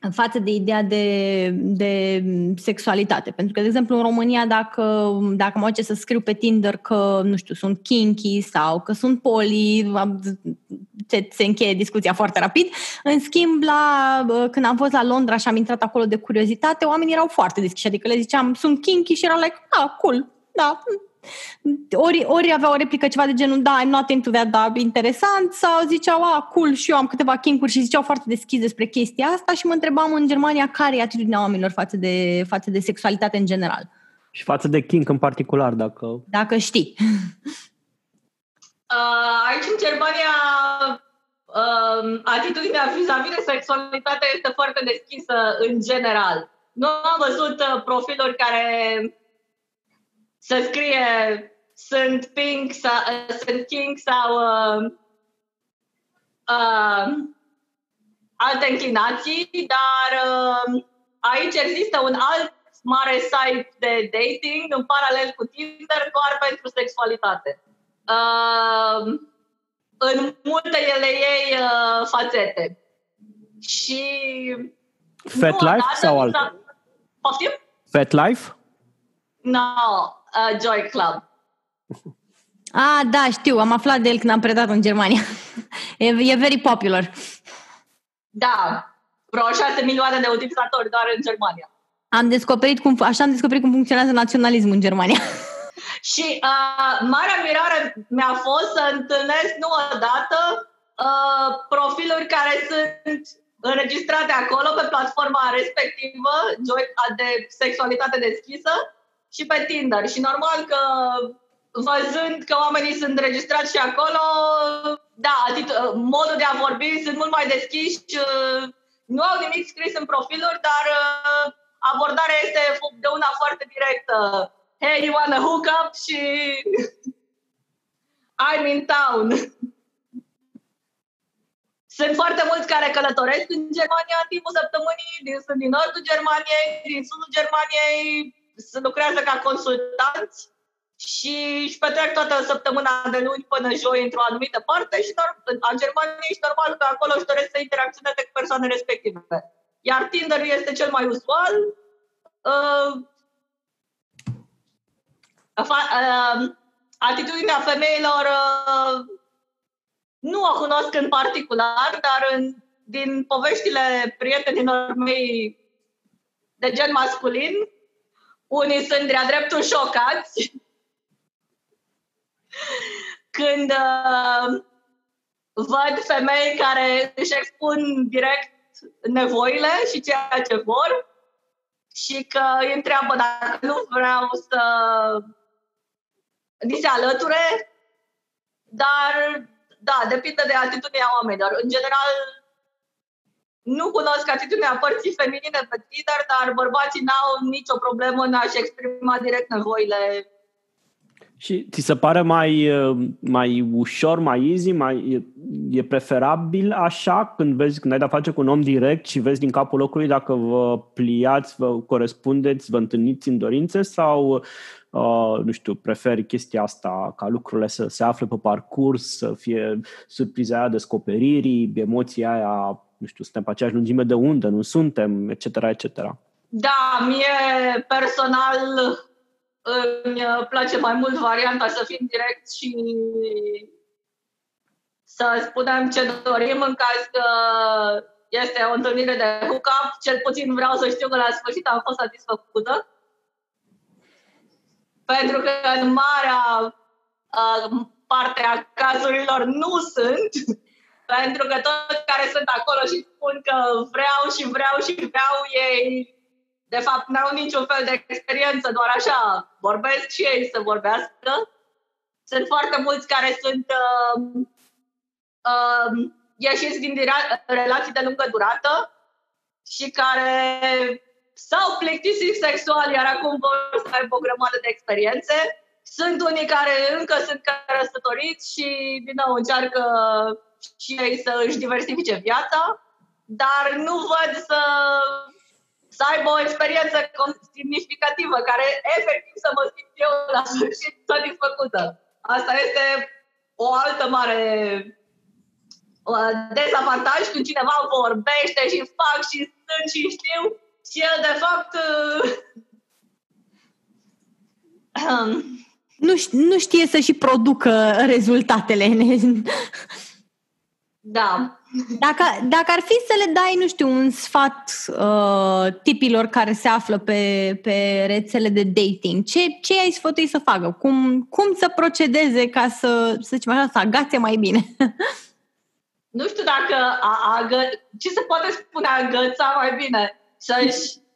în față de ideea de, de sexualitate. Pentru că, de exemplu, în România, dacă, dacă mă să scriu pe Tinder că, nu știu, sunt kinky sau că sunt poli, se, se încheie discuția foarte rapid. În schimb, la, când am fost la Londra și am intrat acolo de curiozitate, oamenii erau foarte deschiși. Adică le ziceam, sunt kinky și erau like, ah, cool, da, ori, ori avea o replică ceva de genul, da, I'm not into that, da, interesant, sau ziceau, a, cool, și eu am câteva kinkuri și ziceau foarte deschis despre chestia asta și mă întrebam în Germania care e atitudinea oamenilor față de, față de sexualitate în general. Și față de kink în particular, dacă... Dacă știi. Uh, aici în Germania uh, atitudinea vis-a-vis de sexualitate este foarte deschisă în general. Nu am văzut uh, profiluri care să scrie sunt pink sau sunt king sau uh, uh, alte înclinații, dar uh, aici există un alt mare site de dating în paralel cu Tinder doar pentru sexualitate. Uh, în multe ele ei uh, fațete. Și Fat Life sau alt? Poftim? Fat Life? No, uh, Joy Club. Ah, da, știu, am aflat de el când am predat în Germania. e, e very popular. Da, vreo 6 milioane de utilizatori doar în Germania. Am descoperit cum, așa am descoperit cum funcționează naționalismul în Germania. Și uh, marea mirare mi-a fost să întâlnesc nu odată uh, profiluri care sunt înregistrate acolo pe platforma respectivă de sexualitate deschisă și pe Tinder. Și normal că văzând că oamenii sunt registrați și acolo, da, modul de a vorbi sunt mult mai deschiși, nu au nimic scris în profiluri, dar abordarea este de una foarte directă. Hey, you wanna hook up? Și I'm in town. Sunt foarte mulți care călătoresc în Germania în timpul săptămânii, din, sunt din nordul Germaniei, din sudul Germaniei, se lucrează ca consultanți și își petrec toată săptămâna de luni până joi într-o anumită parte și în Germania ești normal că acolo își doresc să interacționeze cu persoane respective. Iar Tinder este cel mai usual. Uh, uh, atitudinea femeilor uh, nu o cunosc în particular, dar în, din poveștile prietenilor mei de gen masculin, unii sunt de-a dreptul șocați când uh, văd femei care își expun direct nevoile și ceea ce vor și că îi întreabă dacă nu vreau să li se alăture, dar da, depinde de atitudinea oamenilor. În general, nu cunosc atitudinea părții feminine pe Tinder, dar bărbații n-au nicio problemă în a-și exprima direct nevoile. Și ți se pare mai, mai ușor, mai easy, mai, e, e preferabil așa când vezi, când ai de-a face cu un om direct și vezi din capul locului dacă vă pliați, vă corespundeți, vă întâlniți în dorințe sau Uh, nu știu, preferi chestia asta, ca lucrurile să se afle pe parcurs, să fie surpriza aia descoperirii, emoția aia, nu știu, suntem pe aceeași lungime de undă, nu suntem, etc., etc. Da, mie personal îmi place mai mult varianta să fim direct și să spunem ce dorim în caz că este o întâlnire de hook-up, cel puțin vreau să știu că la sfârșit am fost satisfăcută pentru că în marea uh, parte a cazurilor nu sunt, pentru că toți care sunt acolo și spun că vreau și vreau și vreau, ei de fapt n-au niciun fel de experiență, doar așa vorbesc și ei să vorbească. Sunt foarte mulți care sunt uh, uh, ieșiți din relații de lungă durată și care s-au plictisit sexual, iar acum vor să aibă o grămadă de experiențe. Sunt unii care încă sunt căsătoriți și, din nou, încearcă și ei să își diversifice viața, dar nu văd să, să aibă o experiență semnificativă, care efectiv să mă simt eu la sfârșit satisfăcută. Asta este o altă mare uh, dezavantaj când cineva vorbește și fac și sunt și știu și el, de fapt, uh, nu, nu știe să și producă rezultatele. da. Dacă, dacă ar fi să le dai, nu știu, un sfat uh, tipilor care se află pe, pe rețele de dating, ce, ce ai sfătui să facă? Cum, cum să procedeze ca să, să zicem așa, să agațe mai bine? nu știu dacă a, agă, ce se poate spune agăța mai bine să-și...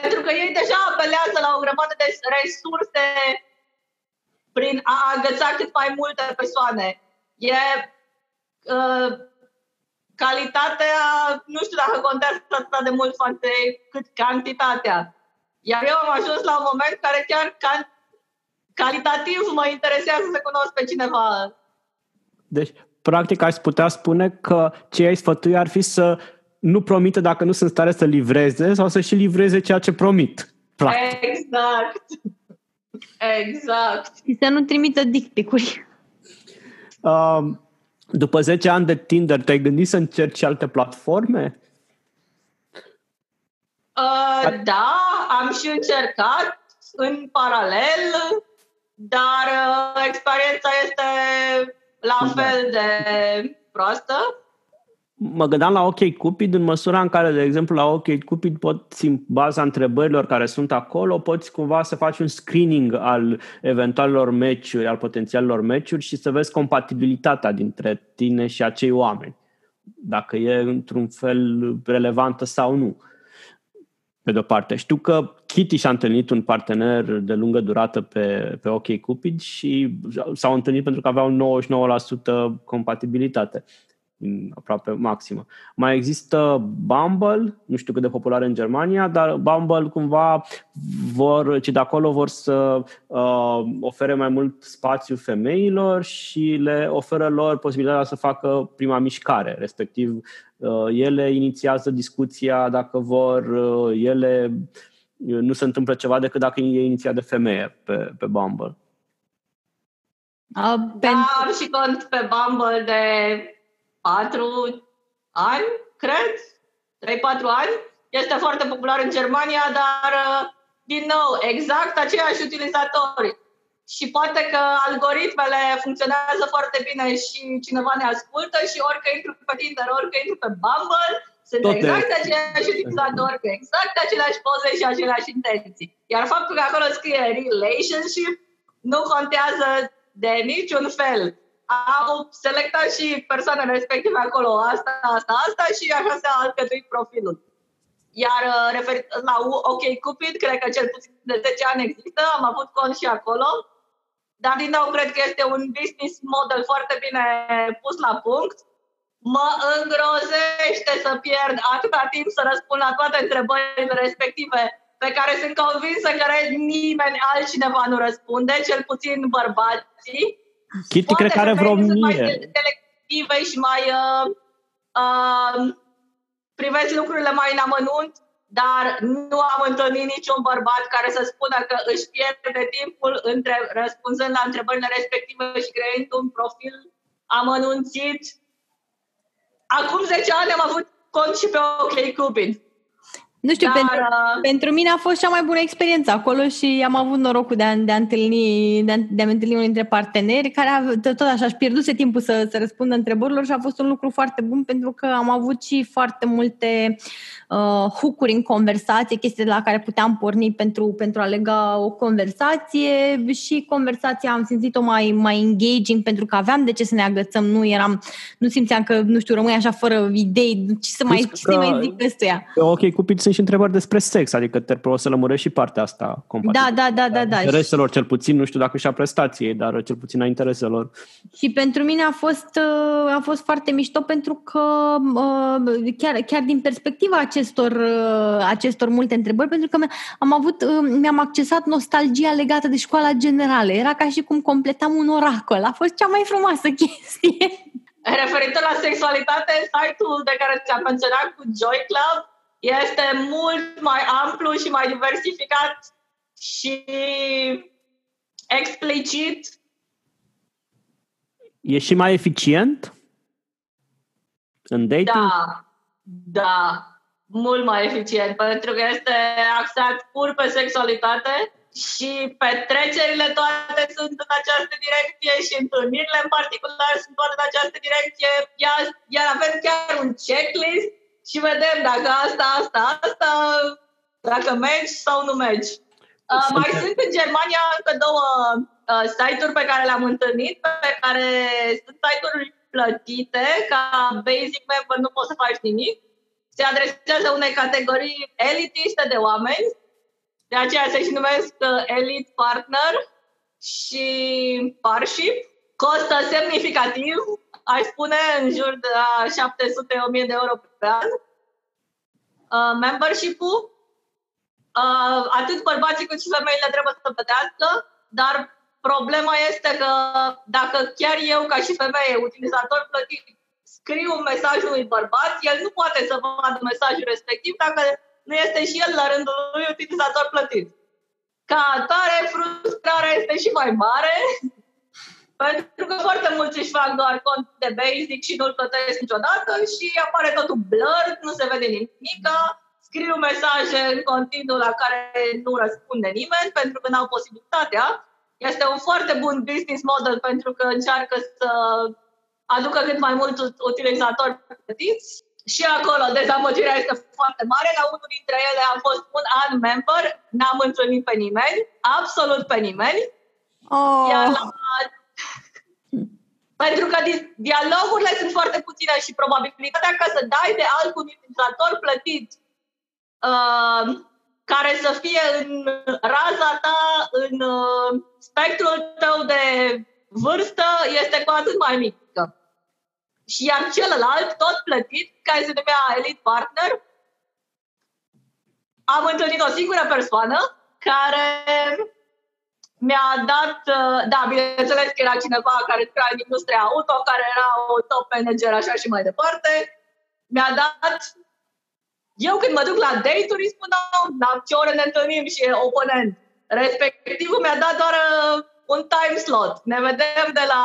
Pentru că ei deja apelează la o grămadă de resurse prin a agăța cât mai multe persoane. E uh, calitatea, nu știu dacă contează atât de mult față cât cantitatea. Iar eu am ajuns la un moment care chiar can- calitativ mă interesează să cunosc pe cineva. Deci, practic, aș putea spune că ce ai sfătui ar fi să nu promite dacă nu sunt stare să livreze sau să și livreze ceea ce promit. Practic. Exact. Exact. Și să nu trimită dick Uh, după 10 ani de Tinder, te-ai gândit să încerci alte platforme? Uh, da, am și încercat în paralel, dar uh, experiența este la da. fel de proastă mă gândeam la OK Cupid în măsura în care, de exemplu, la OK Cupid poți, în baza întrebărilor care sunt acolo, poți cumva să faci un screening al eventualelor meciuri, al potențialelor meciuri și să vezi compatibilitatea dintre tine și acei oameni. Dacă e într-un fel relevantă sau nu. Pe de-o parte. Știu că Kitty și-a întâlnit un partener de lungă durată pe, pe OK Cupid și s-au întâlnit pentru că aveau 99% compatibilitate aproape maximă. Mai există Bumble, nu știu cât de popular în Germania, dar Bumble cumva vor, ci de acolo vor să uh, ofere mai mult spațiu femeilor și le oferă lor posibilitatea să facă prima mișcare, respectiv uh, ele inițiază discuția dacă vor, uh, ele uh, nu se întâmplă ceva decât dacă e inițiat de femeie pe, pe Bumble. Uh, da, am și cont pe Bumble de patru ani, cred, 3-4 ani. Este foarte popular în Germania, dar, uh, din nou, exact aceiași utilizatori. Și poate că algoritmele funcționează foarte bine și cineva ne ascultă și orică intru pe Tinder, orică intru pe Bumble, sunt Toate. exact aceiași utilizatori, cu exact aceleași poze și aceleași intenții. Iar faptul că acolo scrie relationship nu contează de niciun fel au selectat și persoanele respective acolo, asta, asta, asta și așa s-a alcătuit profilul. Iar uh, referit la OK Cupid, cred că cel puțin de 10 ani există, am avut cont și acolo, dar din nou cred că este un business model foarte bine pus la punct. Mă îngrozește să pierd atâta timp să răspund la toate întrebările respective pe care sunt convinsă că nimeni altcineva nu răspunde, cel puțin bărbații. Kitty cred că are vreo mie. Mai și mai uh, uh, privesc lucrurile mai în amănunt, dar nu am întâlnit niciun bărbat care să spună că își pierde timpul între, răspunzând la întrebările respective și creând un profil amănunțit. Acum 10 ani am avut cont și pe OK Cupid. Nu știu, Dar, pentru, uh, pentru mine a fost cea mai bună experiență acolo și am avut norocul de a, de a întâlni de a, de a întâlni unul dintre parteneri care a, tot așa își pierduse timpul să, să răspundă întrebărilor și a fost un lucru foarte bun pentru că am avut și foarte multe uh, hook în conversație, chestii de la care puteam porni pentru, pentru a lega o conversație și conversația am simțit-o mai, mai engaging pentru că aveam de ce să ne agățăm, nu eram, nu simțeam că, nu știu, rămâi așa fără idei, ce să mai, ce să mai zic ăstuia. Ok, cupid sunt și întrebări despre sex, adică te poți să lămurești și partea asta compatibilă. Da, da, da, da, da. Intereselor cel puțin, nu știu dacă și a prestației, dar cel puțin a intereselor. Și pentru mine a fost, uh, a fost foarte mișto pentru că uh, chiar, chiar din perspectiva acestor, uh, acestor multe întrebări, pentru că am avut, mi-am accesat nostalgia legată de școala generală. Era ca și cum completam un oracol. A fost cea mai frumoasă chestie. Referitor la sexualitate, site-ul de care ți-am menționat cu Joy Club este mult mai amplu și mai diversificat și explicit. E și mai eficient în dating? Da, da, mult mai eficient, pentru că este axat pur pe sexualitate și petrecerile toate sunt în această direcție și întâlnirile în particular sunt toate în această direcție, iar, iar avem chiar un checklist și vedem dacă asta, asta, asta, dacă mergi sau nu mergi. Uh, mai sunt în Germania încă două uh, site-uri pe care le-am întâlnit, pe care sunt site-uri plătite, ca basic member nu poți să faci nimic. Se adresează unei categorii elitiste de oameni, de aceea se și numesc uh, Elite Partner și Parship. Costă semnificativ, aș spune în jur de 700-1000 de euro pe an. Uh, membership-ul, uh, atât bărbații cât și femeile trebuie să plătească, dar problema este că dacă chiar eu, ca și femeie, utilizator plătit, scriu un mesaj unui bărbat, el nu poate să vadă mesajul respectiv dacă nu este și el la rândul lui utilizator plătit. Ca atare, frustrarea este și mai mare pentru că foarte mulți își fac doar cont de basic și nu-l plătesc niciodată și apare totul blur, nu se vede nimic, scriu mesaje în continuu la care nu răspunde nimeni pentru că n-au posibilitatea. Este un foarte bun business model pentru că încearcă să aducă cât mai mulți utilizatori plătiți și acolo dezamăgirea este foarte mare. La unul dintre ele am fost un an member, n-am întâlnit pe nimeni, absolut pe nimeni. Oh. Iar la pentru că dialogurile sunt foarte puține și probabilitatea ca să dai de alt utilizator plătit uh, care să fie în raza ta, în uh, spectrul tău de vârstă, este cu atât mai mică. Și iar celălalt, tot plătit, care se numea Elite Partner, am întâlnit o singură persoană care mi-a dat, uh, da, bineînțeles că era cineva care lucra în industria auto, care era o top manager așa și mai departe. Mi-a dat, eu când mă duc la date-uri îi spun, da, ce ore ne întâlnim și e oponent. Respectivul mi-a dat doar uh, un time slot. Ne vedem de la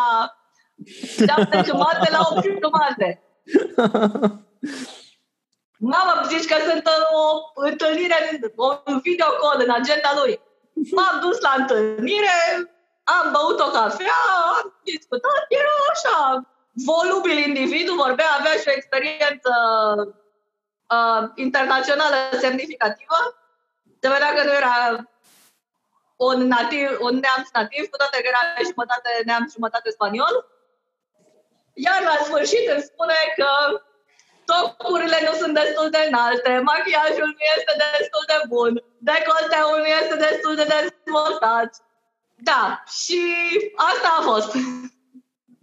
7 jumate la 8 jumate. Mamă, zici că sunt o întâlnire, un video call în agenda lui. M-am dus la întâlnire, am băut o cafea, am discutat, era așa, volubil individul, vorbea, avea și o experiență uh, internațională semnificativă. Se vedea că nu era un, nativ, un neamț nativ, cu toate că era jumătate neamț, jumătate spaniol. Iar la sfârșit îmi spune că tocurile nu sunt destul de înalte, machiajul nu este destul de bun, decolteul nu este destul de dezvoltat. Da, și asta a fost.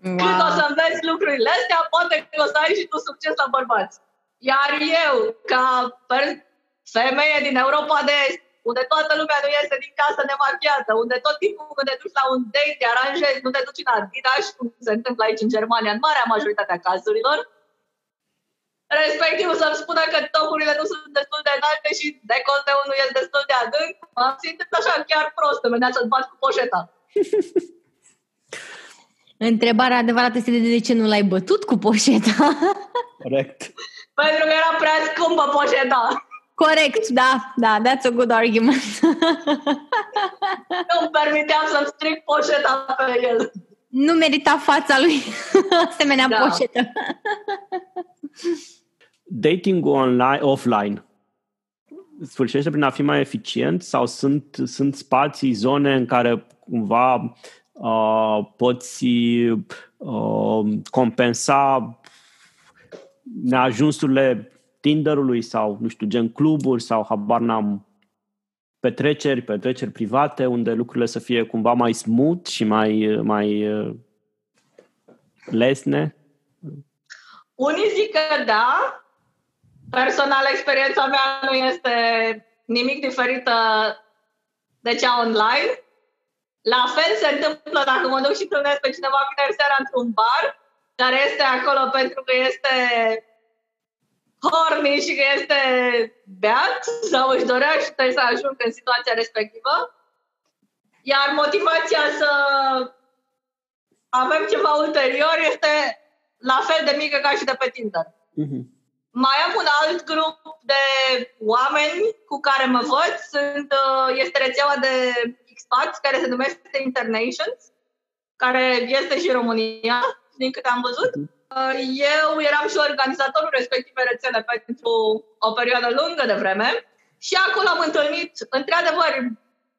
Wow. Când o să înveți lucrurile astea, poate că o să ai și tu succes la bărbați. Iar eu, ca femeie din Europa de Est, unde toată lumea nu iese din casă nemachiată, unde tot timpul când te duci la un date, te aranjezi, nu te duci în Adidas, cum se întâmplă aici în Germania, în marea majoritatea cazurilor, respectiv să-mi spună că topurile nu sunt destul de înalte și decolteul nu este destul de adânc, mă simt așa chiar prost, în să-ți bat cu poșeta. Întrebarea adevărată este de ce nu l-ai bătut cu poșeta? Corect. Pentru că era prea scumpă poșeta. Corect, da, da, that's a good argument. nu permiteam să-mi stric poșeta pe el. Nu merita fața lui asemenea da. poșetă. Dating online, offline sfârșește prin a fi mai eficient sau sunt, sunt spații, zone în care cumva uh, poți uh, compensa neajunsurile Tinderului sau, nu știu, gen cluburi sau habar n-am petreceri, petreceri private unde lucrurile să fie cumva mai smooth și mai, mai uh, lesne? Unii zic că da. Personal, experiența mea nu este nimic diferită de cea online. La fel se întâmplă dacă mă duc și întâlnesc pe cineva vineri seara într-un bar, care este acolo pentru că este horny și că este beat sau își dorea și trebuie să ajungă în situația respectivă. Iar motivația să avem ceva ulterior este la fel de mică ca și de pe Tinder. Uh-huh. Mai am un alt grup de oameni cu care mă văd. Sunt, uh, este rețeaua de expats care se numește Internations, care este și în România, din câte am văzut. Uh-huh. Uh, eu eram și organizatorul respective rețele pentru o perioadă lungă de vreme și acolo am întâlnit, într-adevăr,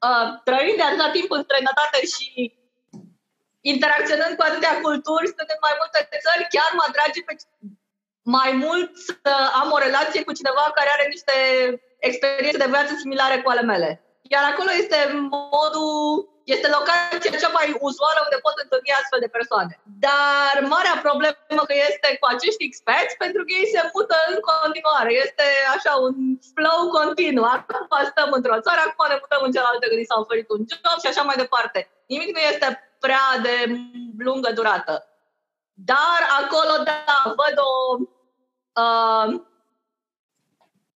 uh, trăind de atâta timp în străinătate și interacționând cu atâtea culturi, stând în mai multe țări, chiar mă atrage pe mai mult să am o relație cu cineva care are niște experiențe de viață similare cu ale mele. Iar acolo este modul, este locația cea mai uzuală unde pot întâlni astfel de persoane. Dar marea problemă că este cu acești experți pentru că ei se mută în continuare. Este așa un flow continuu. Acum stăm într-o țară, acum ne mutăm în cealaltă când s-a oferit un job și așa mai departe. Nimic nu este prea de lungă durată. Dar acolo, da, văd o uh,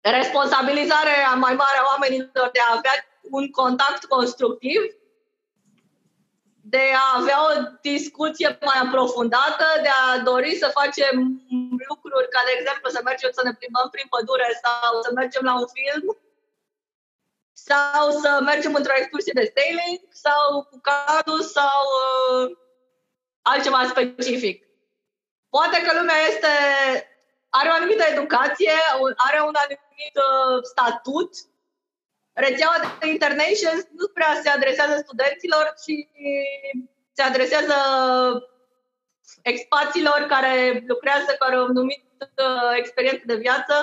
responsabilizare mai mare a oamenilor de a avea un contact constructiv, de a avea o discuție mai aprofundată, de a dori să facem lucruri ca, de exemplu, să mergem să ne plimbăm prin pădure sau să mergem la un film sau să mergem într-o excursie de sailing sau cu cadru sau uh, altceva specific. Poate că lumea este are o anumită educație, are un anumit uh, statut. Rețeaua de Internations nu prea se adresează studenților, ci se adresează expațiilor care lucrează cu o anumită uh, experiență de viață.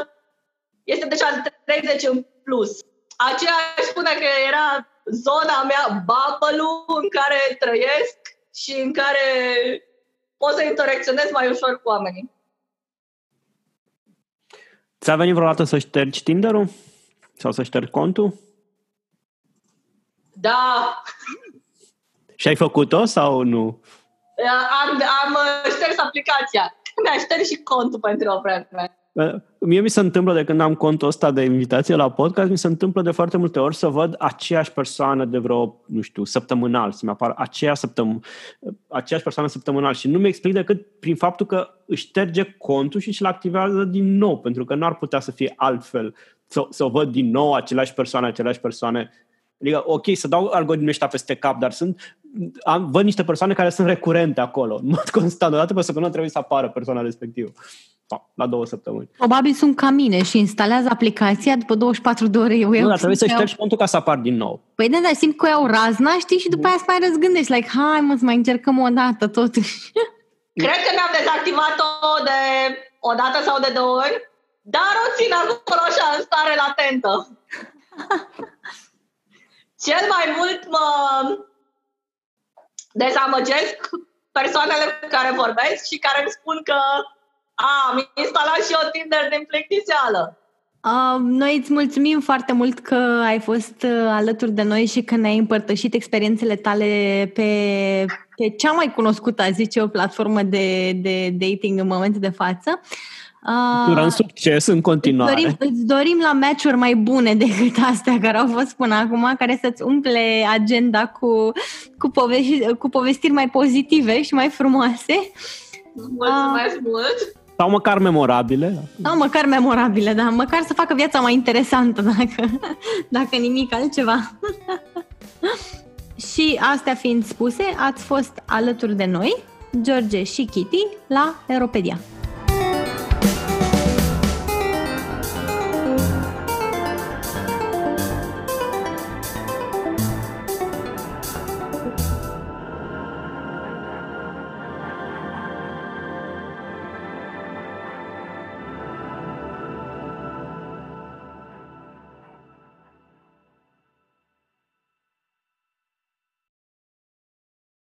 Este deja 30 în plus. Aceea aș spune că era zona mea, bubble în care trăiesc și în care pot să interacționez mai ușor cu oamenii. Ți-a venit vreodată să ștergi Tinder-ul? Sau să ștergi contul? Da. Și ai făcut-o sau nu? Am, am șters aplicația. Mi-a șters și contul pentru o vreme. Mie mi se întâmplă de când am contul ăsta de invitație la podcast, mi se întâmplă de foarte multe ori să văd aceeași persoană de vreo, nu știu, săptămânal, să-mi apară aceea săptăm- aceeași persoană săptămânal și nu mi explic decât prin faptul că își șterge contul și și-l activează din nou, pentru că nu ar putea să fie altfel, să, să văd din nou aceleași persoane, aceleași persoane. Adică, ok, să dau algoritmul ăștia peste cap, dar sunt, am, văd niște persoane care sunt recurente acolo, în mod constant, odată pe săptămână trebuie să apară persoana respectivă la două săptămâni. Probabil sunt ca mine și instalează aplicația după 24 de ore. Eu nu, dar trebuie să ștergi contul ca să apar din nou. Păi da, dar simt că iau razna, știi, și după aia să mai răzgândești, like, hai mă, să mai încercăm o dată totuși. Cred că mi-am dezactivat-o de o dată sau de două ori, dar o țin acolo așa în stare latentă. Cel mai mult mă dezamăgesc persoanele cu care vorbesc și care îmi spun că am instalat și o Tinder din plictiseală. Uh, noi îți mulțumim foarte mult că ai fost uh, alături de noi și că ne-ai împărtășit experiențele tale pe, pe cea mai cunoscută, a zice, o platformă de, de dating în momentul de față. Uh, Durăm succes în continuare. Îți dorim, îți dorim la meciuri mai bune decât astea care au fost până acum, care să-ți umple agenda cu, cu, povești, cu povestiri mai pozitive și mai frumoase. Mulțumesc uh, mult! Sau măcar memorabile. Sau măcar memorabile, da. Măcar să facă viața mai interesantă, dacă, dacă nimic altceva. și astea fiind spuse, ați fost alături de noi, George și Kitty, la Europedia.